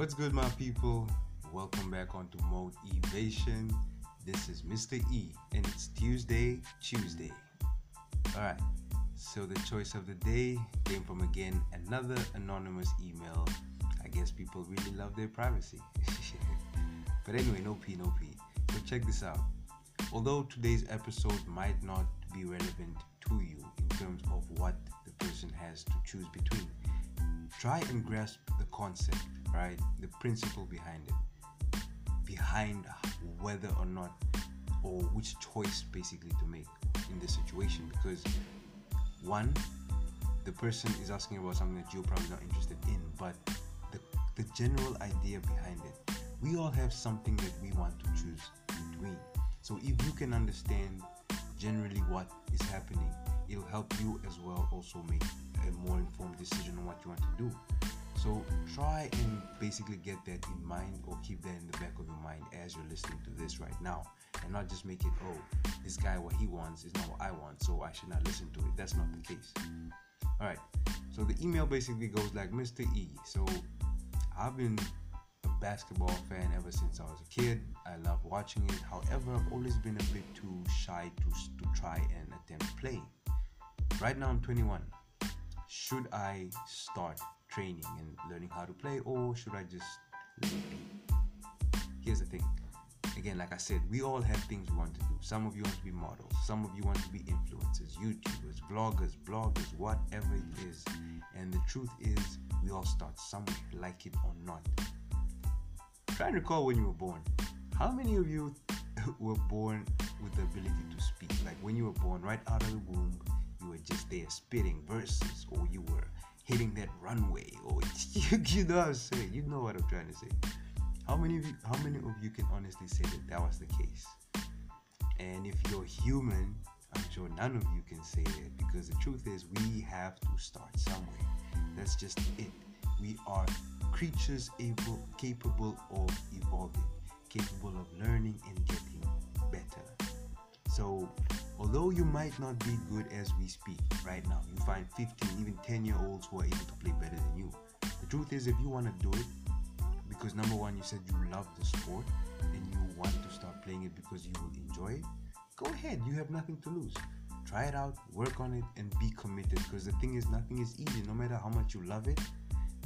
What's good, my people? Welcome back onto Mode Evasion. This is Mr. E, and it's Tuesday, Tuesday. Alright, so the choice of the day came from again another anonymous email. I guess people really love their privacy. but anyway, no P, no P. So check this out. Although today's episode might not be relevant to you in terms of what the person has to choose between, try and grasp the concept right? The principle behind it, behind whether or not, or which choice basically to make in this situation. Because one, the person is asking about something that you're probably not interested in, but the, the general idea behind it, we all have something that we want to choose between. So if you can understand generally what is happening, it'll help you as well also make a more informed decision on what you want to do. So try and basically get that in mind or keep that in the back of your mind as you're listening to this right now. And not just make it, oh, this guy, what he wants is not what I want, so I should not listen to it. That's not the case. Alright, so the email basically goes like Mr. E. So I've been a basketball fan ever since I was a kid. I love watching it. However, I've always been a bit too shy to, to try and attempt playing. Right now, I'm 21. Should I start training and learning how to play, or should I just let it be? Here's the thing. Again, like I said, we all have things we want to do. Some of you want to be models, some of you want to be influencers, YouTubers, vloggers, bloggers, whatever it is. And the truth is, we all start somewhere, like it or not. Try and recall when you were born. How many of you were born with the ability to speak? Like when you were born, right out of the womb, were just there spitting verses, or you were hitting that runway or you, you know what I'm saying? You know what I'm trying to say. How many of you how many of you can honestly say that that was the case? And if you're human I'm sure none of you can say that because the truth is we have to start somewhere. That's just it. We are creatures able capable of evolving capable of learning and getting so although you might not be good as we speak right now, you find 15, even 10 year olds who are able to play better than you. The truth is, if you want to do it, because number one, you said you love the sport and you want to start playing it because you will enjoy it, go ahead. You have nothing to lose. Try it out, work on it, and be committed. Because the thing is, nothing is easy. No matter how much you love it,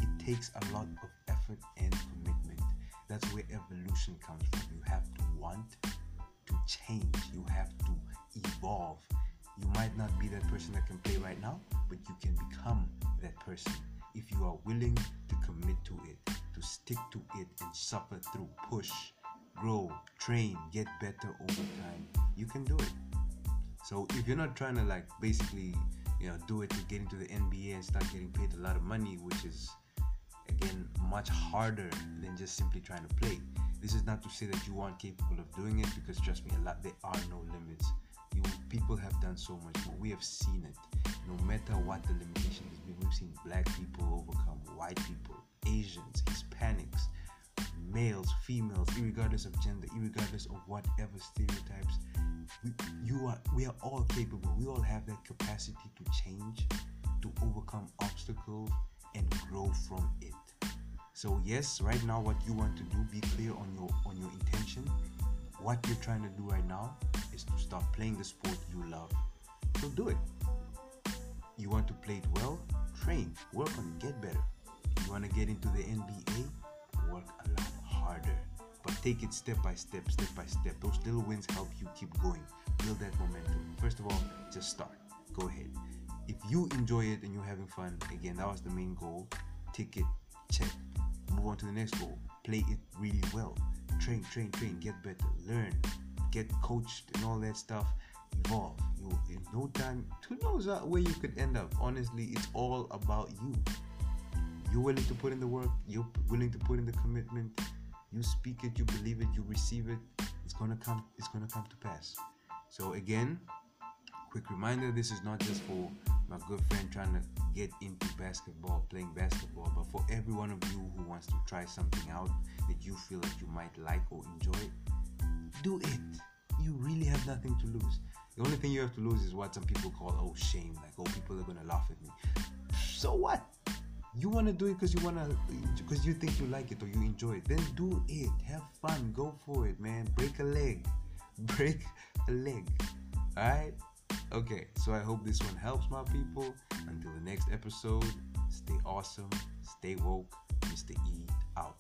it takes a lot of effort and commitment. That's where evolution comes from. You have to want to change, you have to evolve. You might not be that person that can play right now, but you can become that person if you are willing to commit to it, to stick to it and suffer through, push, grow, train, get better over time. You can do it. So if you're not trying to like basically, you know, do it to get into the NBA and start getting paid a lot of money, which is again much harder than just simply trying to play. This is not to say that you aren't capable of doing it because trust me, a lot there are no limits you people have done so much more. We have seen it. No matter what the limitation is, we've seen black people overcome white people, Asians, Hispanics, males, females, regardless of gender, regardless of whatever stereotypes. We, you are, we are all capable. We all have that capacity to change, to overcome obstacles, and grow from it. So yes, right now, what you want to do, be clear on your on your intention. What you're trying to do right now is to start playing the sport you love. So do it. You want to play it well? Train, work on it, get better. You want to get into the NBA? Work a lot harder. But take it step by step, step by step. Those little wins help you keep going. Build that momentum. First of all, just start. Go ahead. If you enjoy it and you're having fun, again, that was the main goal. Take it, check. Move on to the next goal. Play it really well. Train, train, train. Get better. Learn get coached and all that stuff, evolve. You in no time, who knows where you could end up. Honestly, it's all about you. You're willing to put in the work. You're willing to put in the commitment. You speak it. You believe it. You receive it. It's gonna come. It's gonna come to pass. So again, quick reminder: this is not just for my good friend trying to get into basketball, playing basketball, but for every one of you who wants to try something out that you feel like you might like or enjoy, do it. You really have nothing to lose. The only thing you have to lose is what some people call oh shame, like oh people are gonna laugh at me. So what? you want to do it because you want to because you think you like it or you enjoy it then do it have fun go for it man break a leg break a leg all right okay so i hope this one helps my people. Until the next episode stay awesome stay woke mr e out